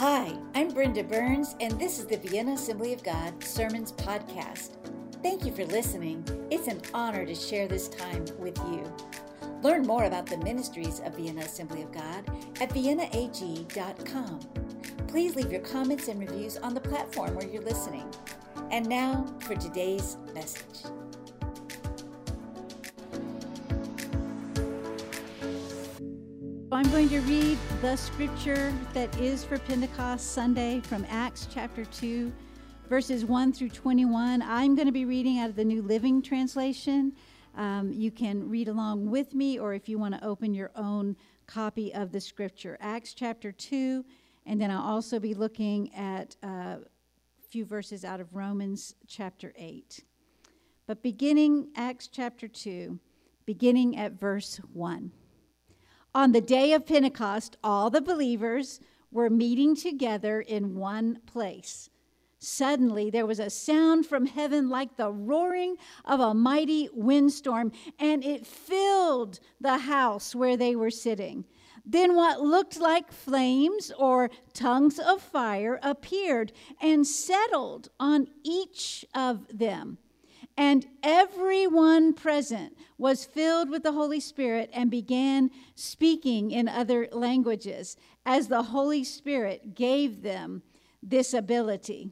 Hi, I'm Brenda Burns, and this is the Vienna Assembly of God Sermons Podcast. Thank you for listening. It's an honor to share this time with you. Learn more about the ministries of Vienna Assembly of God at viennaag.com. Please leave your comments and reviews on the platform where you're listening. And now for today's message. I'm going to read the scripture that is for Pentecost Sunday from Acts chapter 2, verses 1 through 21. I'm going to be reading out of the New Living Translation. Um, you can read along with me, or if you want to open your own copy of the scripture. Acts chapter 2, and then I'll also be looking at uh, a few verses out of Romans chapter 8. But beginning Acts chapter 2, beginning at verse 1. On the day of Pentecost, all the believers were meeting together in one place. Suddenly, there was a sound from heaven like the roaring of a mighty windstorm, and it filled the house where they were sitting. Then, what looked like flames or tongues of fire appeared and settled on each of them. And everyone present was filled with the Holy Spirit and began speaking in other languages as the Holy Spirit gave them this ability.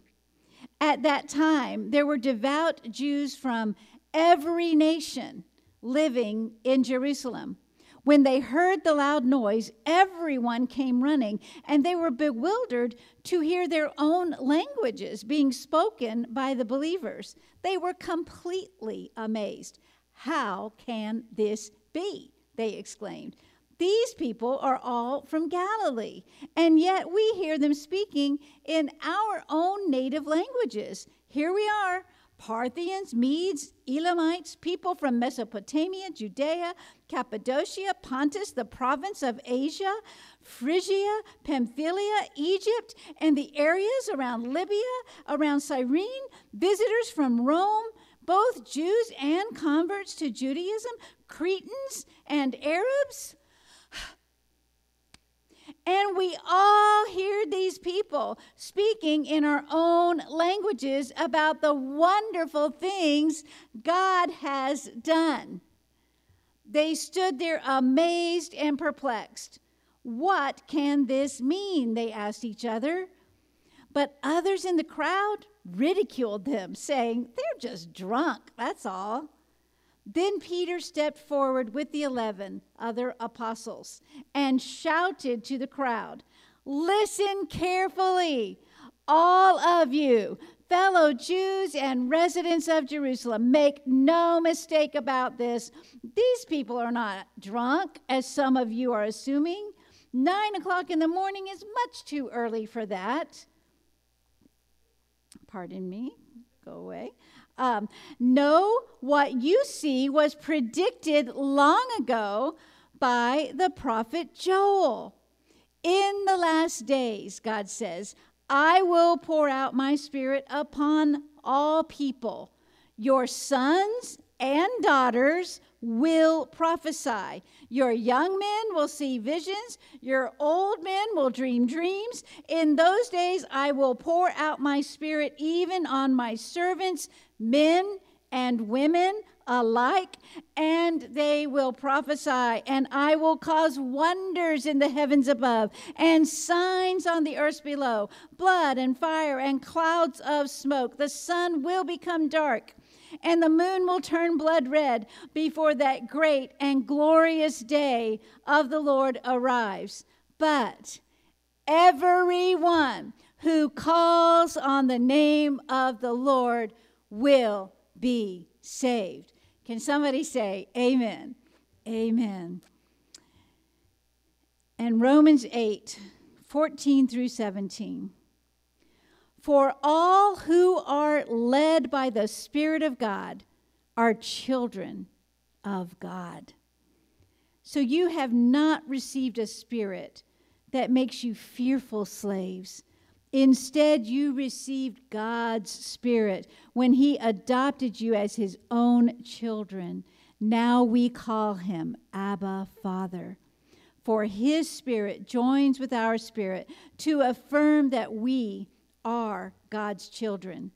At that time, there were devout Jews from every nation living in Jerusalem. When they heard the loud noise, everyone came running, and they were bewildered to hear their own languages being spoken by the believers. They were completely amazed. How can this be? They exclaimed. These people are all from Galilee, and yet we hear them speaking in our own native languages. Here we are Parthians, Medes, Elamites, people from Mesopotamia, Judea, Cappadocia, Pontus, the province of Asia, Phrygia, Pamphylia, Egypt, and the areas around Libya, around Cyrene, visitors from Rome, both Jews and converts to Judaism, Cretans and Arabs. And we all hear these people speaking in our own languages about the wonderful things God has done. They stood there amazed and perplexed. What can this mean? They asked each other. But others in the crowd ridiculed them, saying, They're just drunk, that's all. Then Peter stepped forward with the eleven other apostles and shouted to the crowd Listen carefully, all of you, fellow Jews and residents of Jerusalem, make no mistake about this. These people are not drunk, as some of you are assuming. Nine o'clock in the morning is much too early for that. Pardon me, go away. Um, no, what you see was predicted long ago by the prophet Joel. In the last days, God says, I will pour out my spirit upon all people. Your sons and daughters will prophesy. Your young men will see visions. Your old men will dream dreams. In those days, I will pour out my spirit even on my servants, men and women alike, and they will prophesy, and I will cause wonders in the heavens above, and signs on the earth below blood and fire and clouds of smoke. The sun will become dark and the moon will turn blood red before that great and glorious day of the Lord arrives. But everyone who calls on the name of the Lord will be saved. Can somebody say, Amen? Amen. And Romans 8, 14 through 17. For all who are led by the Spirit of God are children of God. So you have not received a spirit that makes you fearful slaves. Instead, you received God's Spirit when He adopted you as His own children. Now we call Him Abba Father. for his spirit joins with our spirit to affirm that we are God's children.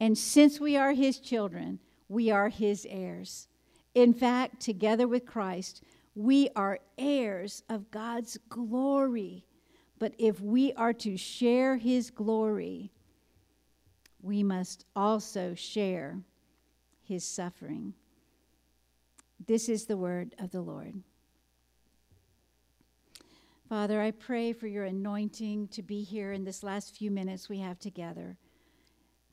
And since we are his children, we are his heirs. In fact, together with Christ, we are heirs of God's glory. But if we are to share his glory, we must also share his suffering. This is the word of the Lord. Father, I pray for your anointing to be here in this last few minutes we have together,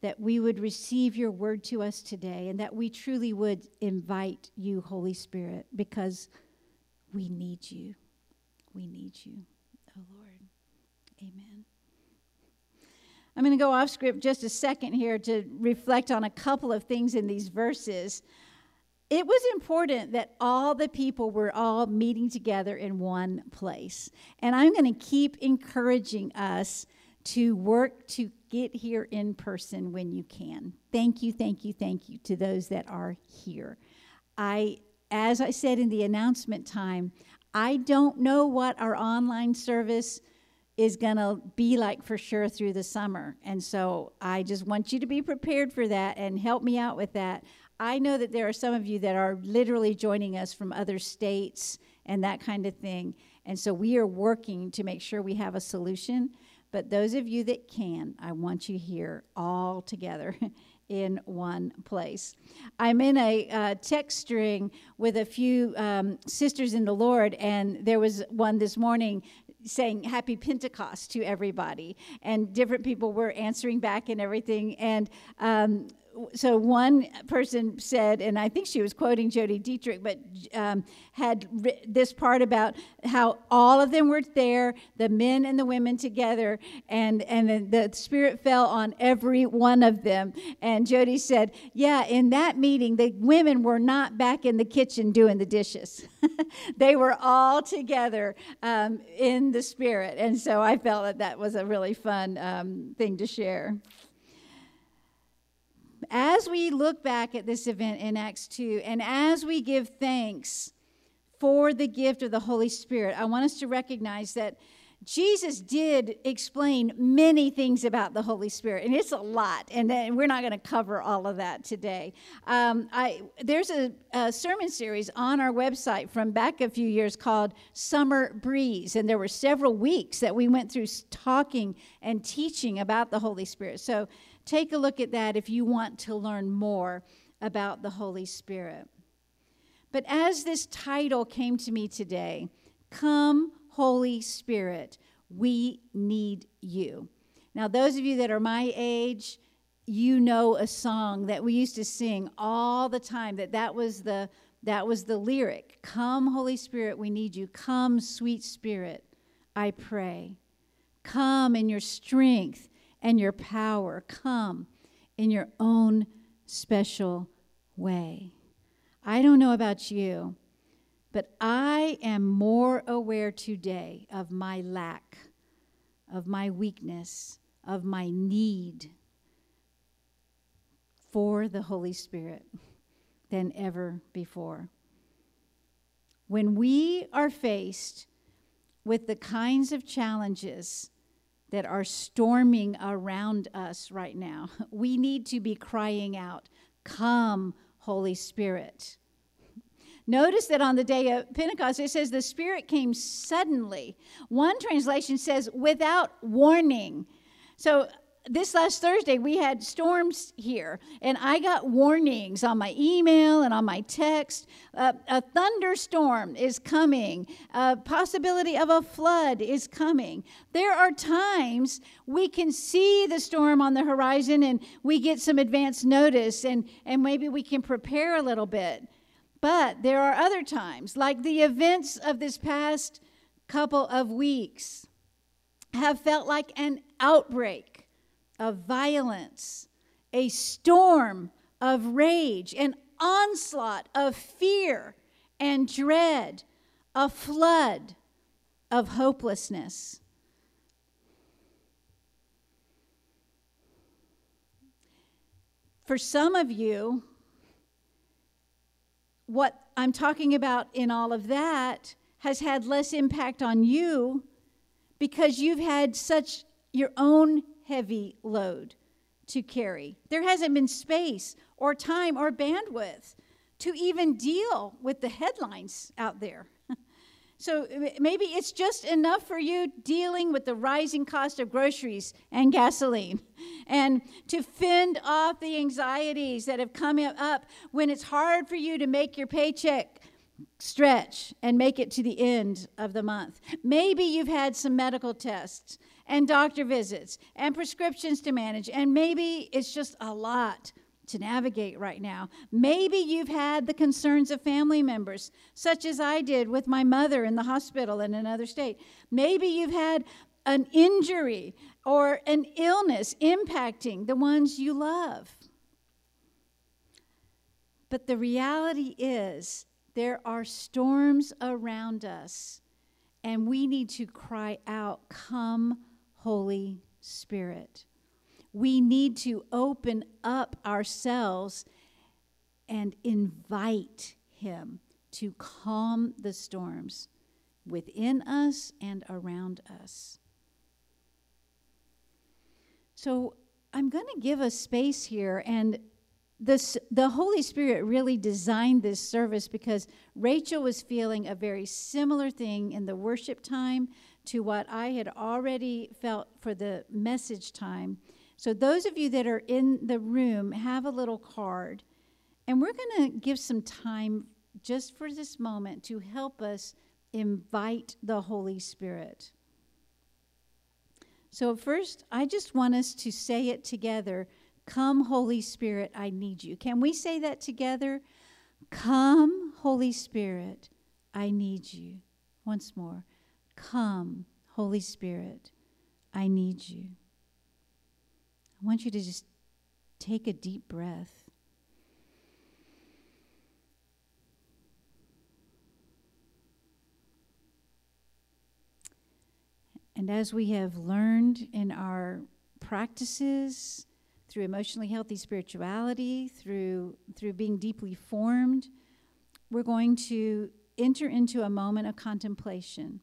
that we would receive your word to us today, and that we truly would invite you, Holy Spirit, because we need you. We need you, oh Lord. Amen. I'm going to go off script just a second here to reflect on a couple of things in these verses it was important that all the people were all meeting together in one place. And I'm going to keep encouraging us to work to get here in person when you can. Thank you, thank you, thank you to those that are here. I as I said in the announcement time, I don't know what our online service is going to be like for sure through the summer. And so I just want you to be prepared for that and help me out with that. I know that there are some of you that are literally joining us from other states and that kind of thing. And so we are working to make sure we have a solution. But those of you that can, I want you here all together in one place. I'm in a uh, text string with a few um, sisters in the Lord, and there was one this morning saying happy pentecost to everybody. And different people were answering back and everything. And um, so one person said, and I think she was quoting Jodi Detrick, but um, had this part about how all of them were there, the men and the women together, and and the Spirit fell on every one of them. And Jodi said, "Yeah, in that meeting, the women were not back in the kitchen doing the dishes; they were all together um, in the Spirit." And so I felt that that was a really fun um, thing to share as we look back at this event in Acts 2, and as we give thanks for the gift of the Holy Spirit, I want us to recognize that Jesus did explain many things about the Holy Spirit, and it's a lot, and we're not going to cover all of that today. Um, I, there's a, a, sermon series on our website from back a few years called Summer Breeze, and there were several weeks that we went through talking and teaching about the Holy Spirit. So Take a look at that if you want to learn more about the Holy Spirit. But as this title came to me today, Come, Holy Spirit, we need you. Now, those of you that are my age, you know a song that we used to sing all the time that that was the that was the lyric come holy spirit we need you come sweet spirit i pray come in your strength and your power come in your own special way. I don't know about you, but I am more aware today of my lack, of my weakness, of my need for the Holy Spirit than ever before. When we are faced with the kinds of challenges that are storming around us right now. We need to be crying out, Come, Holy Spirit. Notice that on the day of Pentecost, it says the Spirit came suddenly. One translation says without warning. So this last Thursday, we had storms here, and I got warnings on my email and on my text. Uh, a thunderstorm is coming, a possibility of a flood is coming. There are times we can see the storm on the horizon and we get some advance notice, and, and maybe we can prepare a little bit. But there are other times, like the events of this past couple of weeks, have felt like an outbreak of violence, a storm of rage, an onslaught of fear and dread, a flood of hopelessness. For some of you, what I'm talking about in all of that has had less impact on you because you've had such your own heavy load to carry. There hasn't been space or time or bandwidth to even deal with the headlines out there. so maybe it's just enough for you dealing with the rising cost of groceries and gasoline and to fend off the anxieties that have come up when it's hard for you to make your paycheck stretch and make it to the end of the month. Maybe you've had some medical tests and doctor visits and prescriptions to manage, and maybe it's just a lot to navigate right now. Maybe you've had the concerns of family members, such as I did with my mother in the hospital in another state. Maybe you've had an injury or an illness impacting the ones you love. But the reality is, there are storms around us, and we need to cry out, Come, Holy Spirit. We need to open up ourselves and invite Him to calm the storms within us and around us. So, I'm going to give a space here, and this, the Holy Spirit really designed this service because Rachel was feeling a very similar thing in the worship time to what I had already felt for the message time. So, those of you that are in the room have a little card, and we're going to give some time just for this moment to help us invite the Holy Spirit. So, first, I just want us to say it together Come, Holy Spirit, I need you. Can we say that together? Come, Holy Spirit, I need you. Once more. Come, Holy Spirit, I need you. I want you to just take a deep breath. And as we have learned in our practices, through emotionally healthy spirituality, through, through being deeply formed, we're going to enter into a moment of contemplation.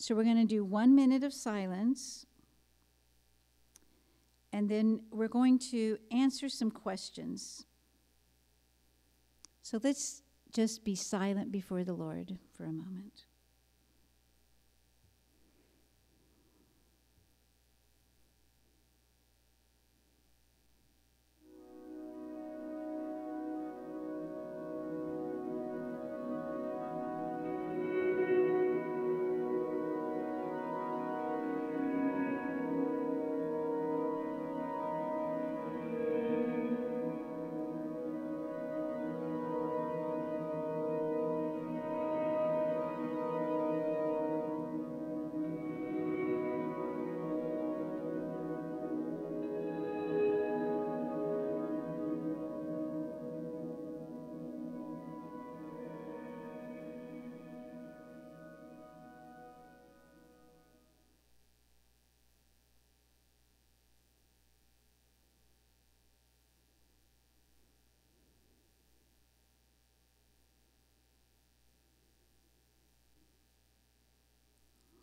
So we're going to do one minute of silence, and then we're going to answer some questions. So let's just be silent before the Lord for a moment.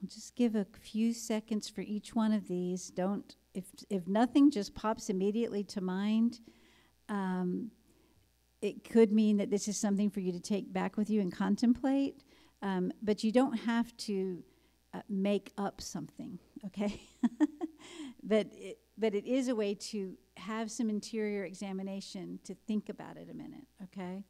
Just give a few seconds for each one of these. Don't, if, if nothing just pops immediately to mind, um, it could mean that this is something for you to take back with you and contemplate, um, but you don't have to uh, make up something, okay? but, it, but it is a way to have some interior examination to think about it a minute, okay?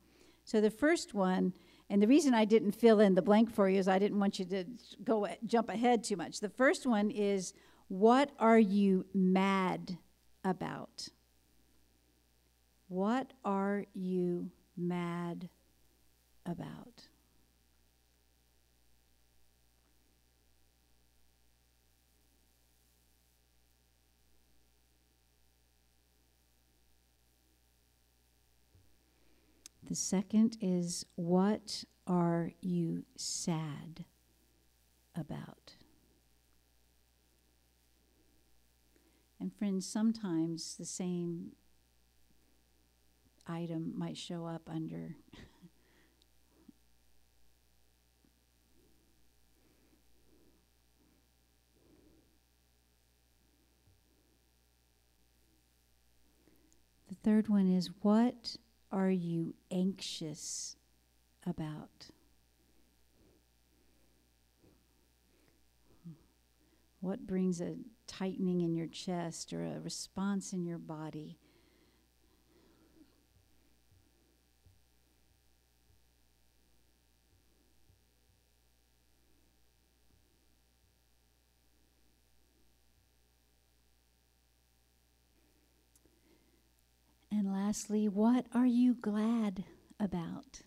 So the first one and the reason I didn't fill in the blank for you is I didn't want you to go jump ahead too much. The first one is what are you mad about? What are you mad about? The second is what are you sad about? And friends, sometimes the same item might show up under The third one is what are you anxious about? What brings a tightening in your chest or a response in your body? And lastly, what are you glad about?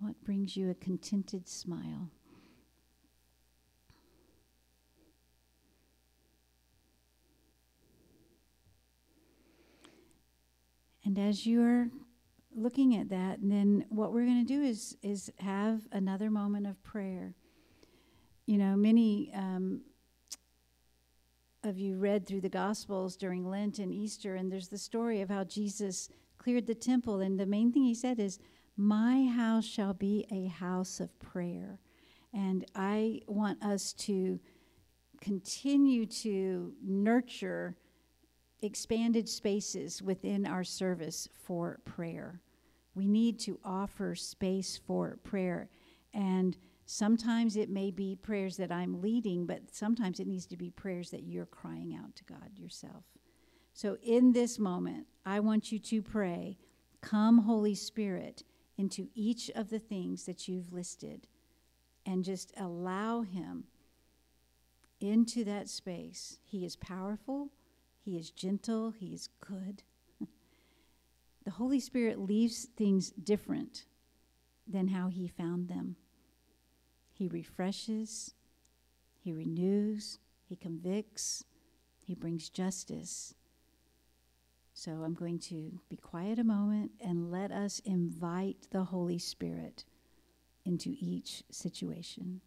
What brings you a contented smile? And as you're looking at that, then what we're going to do is is have another moment of prayer. You know, many um, of you read through the Gospels during Lent and Easter, and there's the story of how Jesus cleared the temple, and the main thing he said is, "My house shall be a house of prayer," and I want us to continue to nurture expanded spaces within our service for prayer. We need to offer space for prayer. And sometimes it may be prayers that I'm leading, but sometimes it needs to be prayers that you're crying out to God yourself. So in this moment, I want you to pray, Come, Holy Spirit, into each of the things that you've listed and just allow Him into that space. He is powerful. He is gentle, He is good. the Holy Spirit leaves things different than how He found them. He refreshes, He renews, He convicts, He brings justice. So I'm going to be quiet a moment and let us invite the Holy Spirit into each situation.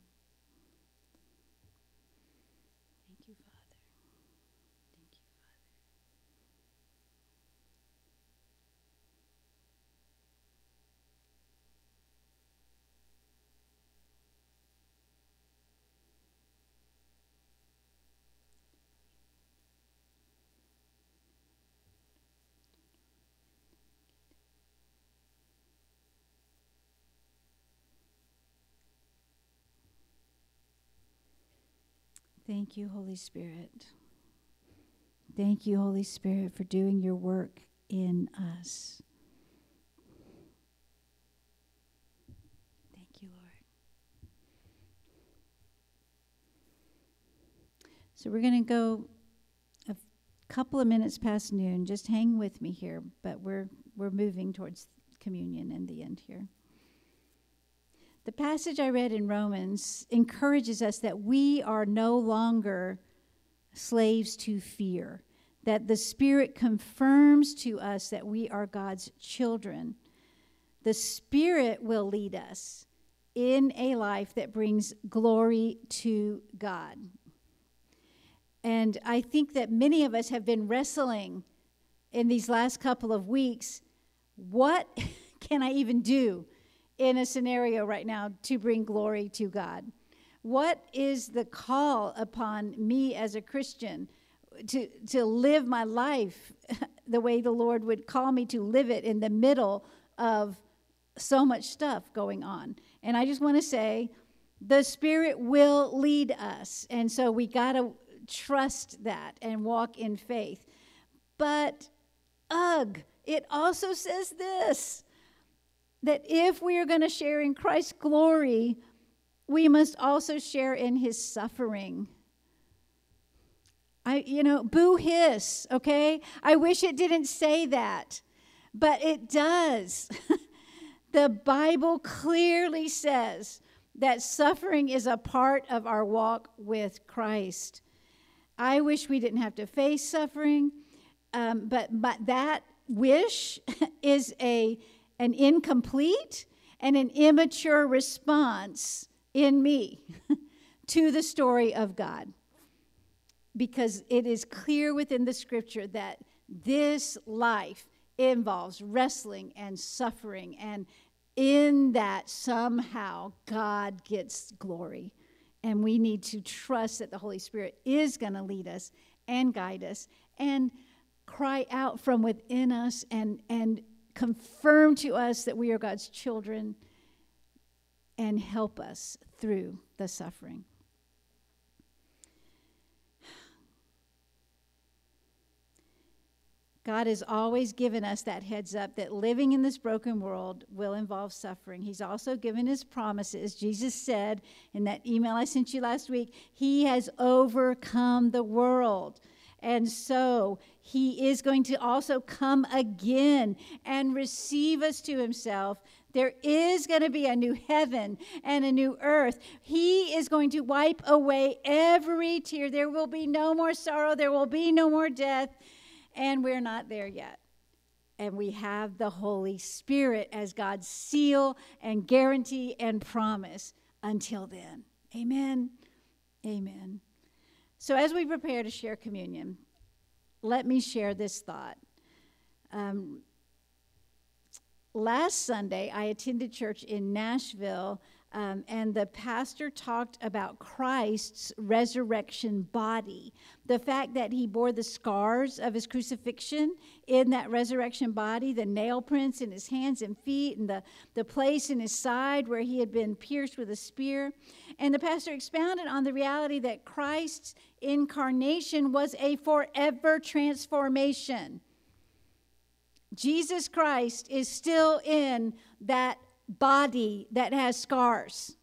Thank you, Holy Spirit. Thank you, Holy Spirit, for doing your work in us. Thank you, Lord. So we're going to go a couple of minutes past noon. Just hang with me here, but we're we're moving towards communion in the end here. The passage I read in Romans encourages us that we are no longer slaves to fear, that the Spirit confirms to us that we are God's children. The Spirit will lead us in a life that brings glory to God. And I think that many of us have been wrestling in these last couple of weeks what can I even do? In a scenario right now to bring glory to God? What is the call upon me as a Christian to, to live my life the way the Lord would call me to live it in the middle of so much stuff going on? And I just want to say, the Spirit will lead us. And so we got to trust that and walk in faith. But, ugh, it also says this that if we are going to share in Christ's glory, we must also share in his suffering. I, you know, boo hiss, okay? I wish it didn't say that, but it does. the Bible clearly says that suffering is a part of our walk with Christ. I wish we didn't have to face suffering, um, but, but that wish is a an incomplete and an immature response in me to the story of God. Because it is clear within the scripture that this life involves wrestling and suffering, and in that, somehow, God gets glory. And we need to trust that the Holy Spirit is going to lead us and guide us and cry out from within us and, and confirm to us that we are God's children and help us through the suffering. God has always given us that heads up that living in this broken world will involve suffering. He's also given his promises. Jesus said in that email I sent you last week, He has overcome the world. And so he is going to also come again and receive us to himself. There is going to be a new heaven and a new earth. He is going to wipe away every tear. There will be no more sorrow. There will be no more death and we're not there yet. And we have the Holy Spirit as God's seal and guarantee and promise until then. Amen. Amen. So, as we prepare to share communion, let me share this thought. Um, last Sunday, I attended church in Nashville um, and the pastor talked about Christ's resurrection body. The fact that he bore the scars of his crucifixion in that resurrection body, the nail prints in his hands and feet, and the, the place in his side where he had been pierced with a spear. And the pastor expounded on the reality that Christ's incarnation was a forever transformation. Jesus Christ is still in that body that has scars.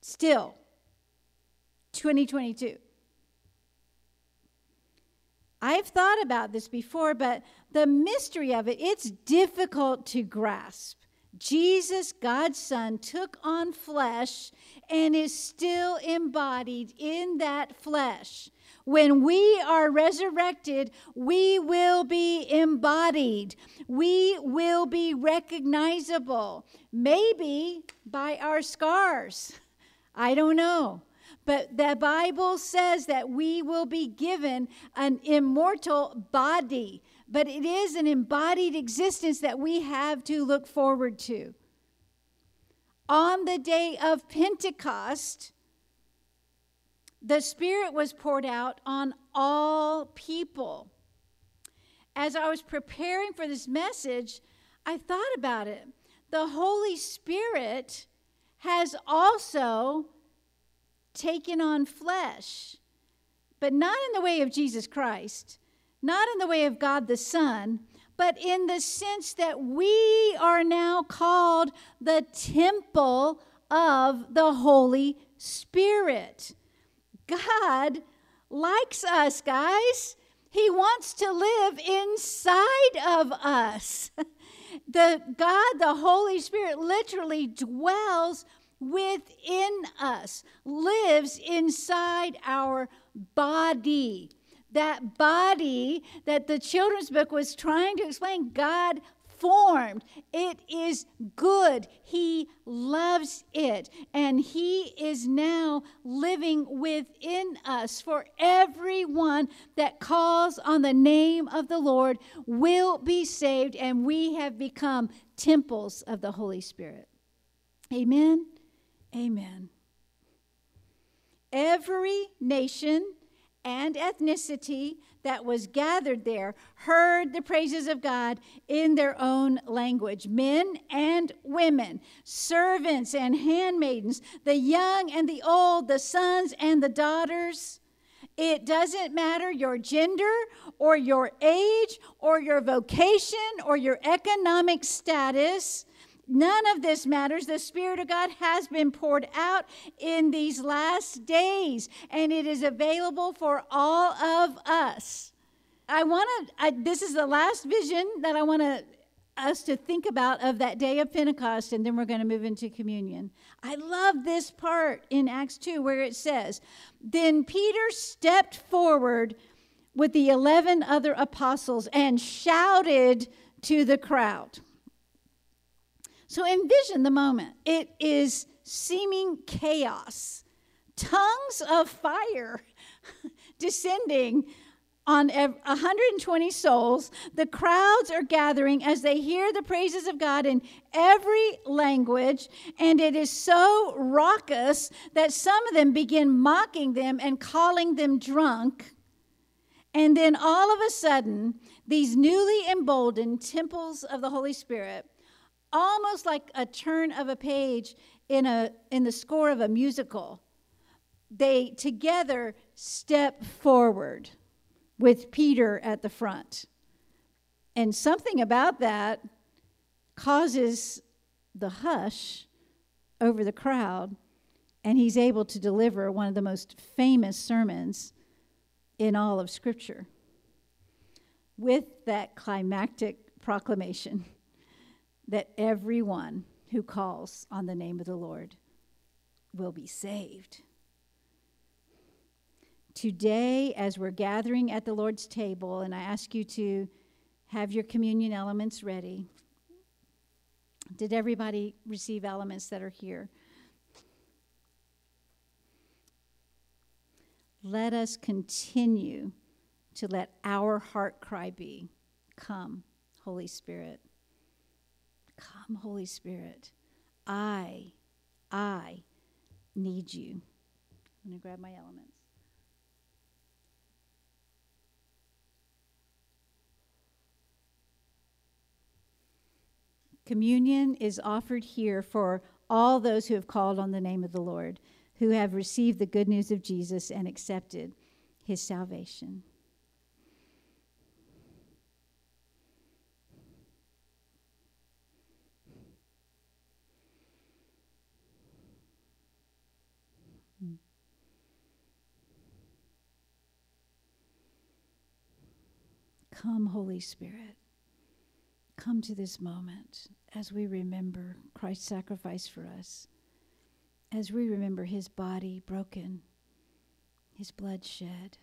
Still, 2022. I've thought about this before, but the mystery of it, it's difficult to grasp. Jesus, God's Son, took on flesh and is still embodied in that flesh. When we are resurrected, we will be embodied. We will be recognizable, maybe by our scars. I don't know. But the Bible says that we will be given an immortal body, but it is an embodied existence that we have to look forward to. On the day of Pentecost, the Spirit was poured out on all people. As I was preparing for this message, I thought about it. The Holy Spirit has also taken on flesh, but not in the way of Jesus Christ, not in the way of God the Son, but in the sense that we are now called the temple of the Holy Spirit. God likes us, guys. He wants to live inside of us. The God, the Holy Spirit, literally dwells within us, lives inside our body. That body that the children's book was trying to explain, God formed. It is good. He loves it. And He is now living within us. For everyone that calls on the name of the Lord will be saved, and we have become temples of the Holy Spirit. Amen. Amen. Every nation and ethnicity that was gathered there heard the praises of God in their own language men and women, servants and handmaidens, the young and the old, the sons and the daughters. It doesn't matter your gender or your age or your vocation or your economic status. None of this matters. The Spirit of God has been poured out in these last days, and it is available for all of us. I want to, this is the last vision that I want us to think about of that day of Pentecost, and then we're going to move into communion. I love this part in Acts 2 where it says, Then Peter stepped forward with the 11 other apostles and shouted to the crowd. So envision the moment. It is seeming chaos, tongues of fire descending on 120 souls. The crowds are gathering as they hear the praises of God in every language, and it is so raucous that some of them begin mocking them and calling them drunk. And then all of a sudden, these newly emboldened temples of the Holy Spirit, almost like a turn of a page in, a, in the score of a musical, they together step forward with Peter at the front. And something about that causes the hush over the crowd, and he's able to deliver one of the most famous sermons in all of Scripture with that climactic proclamation that everyone who calls on the name of the Lord will be saved. Today, as we're gathering at the Lord's table, and I ask you to have your communion elements ready. Did everybody receive elements that are here? let us continue to let our heart cry be Come, Holy Spirit. Come, Holy Spirit. I, I need you. I'm going to grab my elements. Communion is offered here for all those who have called on the name of the Lord who have received the good news of Jesus and accepted his salvation. Come, Holy Spirit. Come to this moment as we remember Christ's sacrifice for us as we remember his body broken, his blood shed.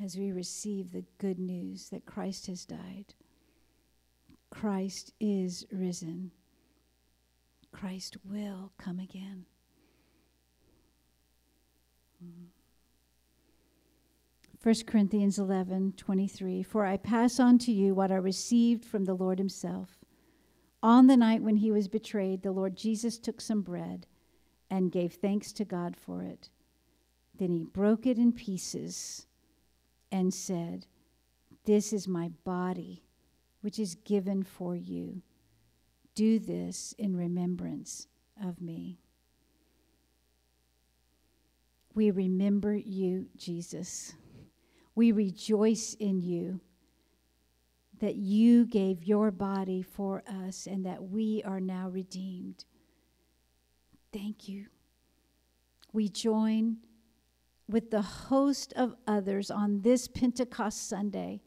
As we receive the good news that Christ has died, Christ is risen, Christ will come again. Mm. 1 Corinthians 11 23 For I pass on to you what I received from the Lord Himself. On the night when he was betrayed, the Lord Jesus took some bread and gave thanks to God for it. Then he broke it in pieces and said, This is my body, which is given for you. Do this in remembrance of me. We remember you, Jesus. We rejoice in you that you gave your body for us and that we are now redeemed. Thank you. We join with the host of others on this Pentecost Sunday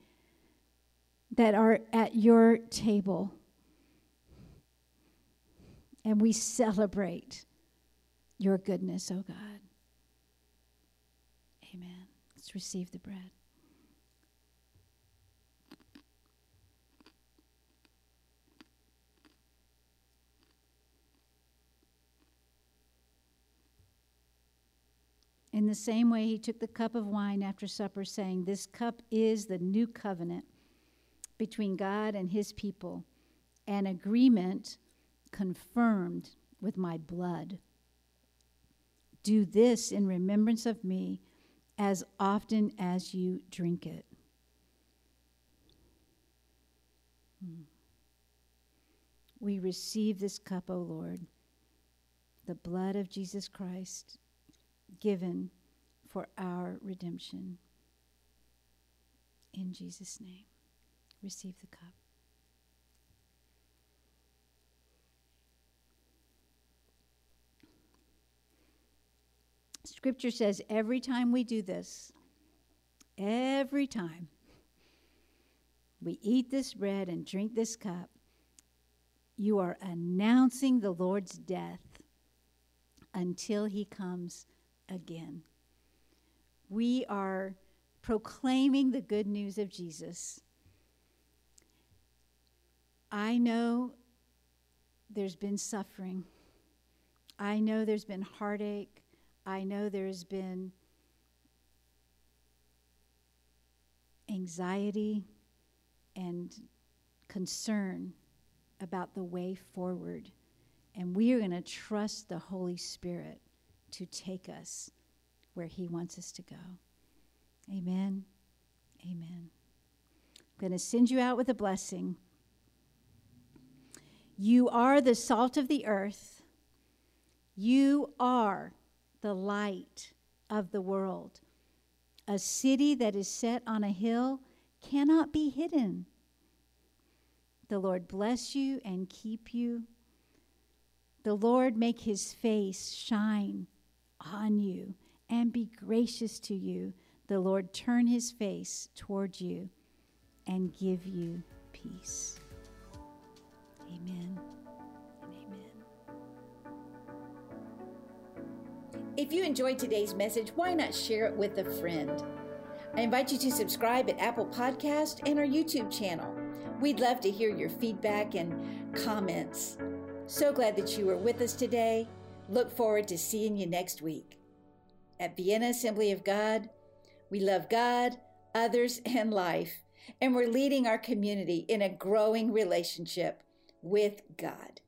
that are at your table. And we celebrate your goodness, oh God. Let's receive the bread. In the same way, he took the cup of wine after supper, saying, This cup is the new covenant between God and his people, an agreement confirmed with my blood. Do this in remembrance of me as often as you drink it. Hmm. We receive this cup, O Lord, the blood of Jesus Christ given for our redemption. In Jesus' name, receive the cup. Scripture says every time we do this, every time we eat this bread and drink this cup, you are announcing the Lord's death until he comes again. We are proclaiming the good news of Jesus. I know there's been suffering. I know there's been heartache. I know there's been anxiety and concern about the way forward. And we are going to trust the Holy Spirit to take us where He wants us to go. Amen. Amen. I'm going to send you out with a blessing. You are the salt of the earth. You are the light of the world. A city that is set on a hill cannot be hidden. The Lord bless you and keep you. The Lord make his face shine on you and be gracious to you. The Lord turn his face toward you and give you peace. Amen If you enjoyed today's message, why not share it with a friend? I invite you to subscribe at Apple Podcast and our YouTube channel. We'd love to hear your feedback and comments. So glad that you were with us today. Look forward to seeing you next week. At Vienna Assembly of God, we love God, others, and life, and we're leading our community in a growing relationship with God.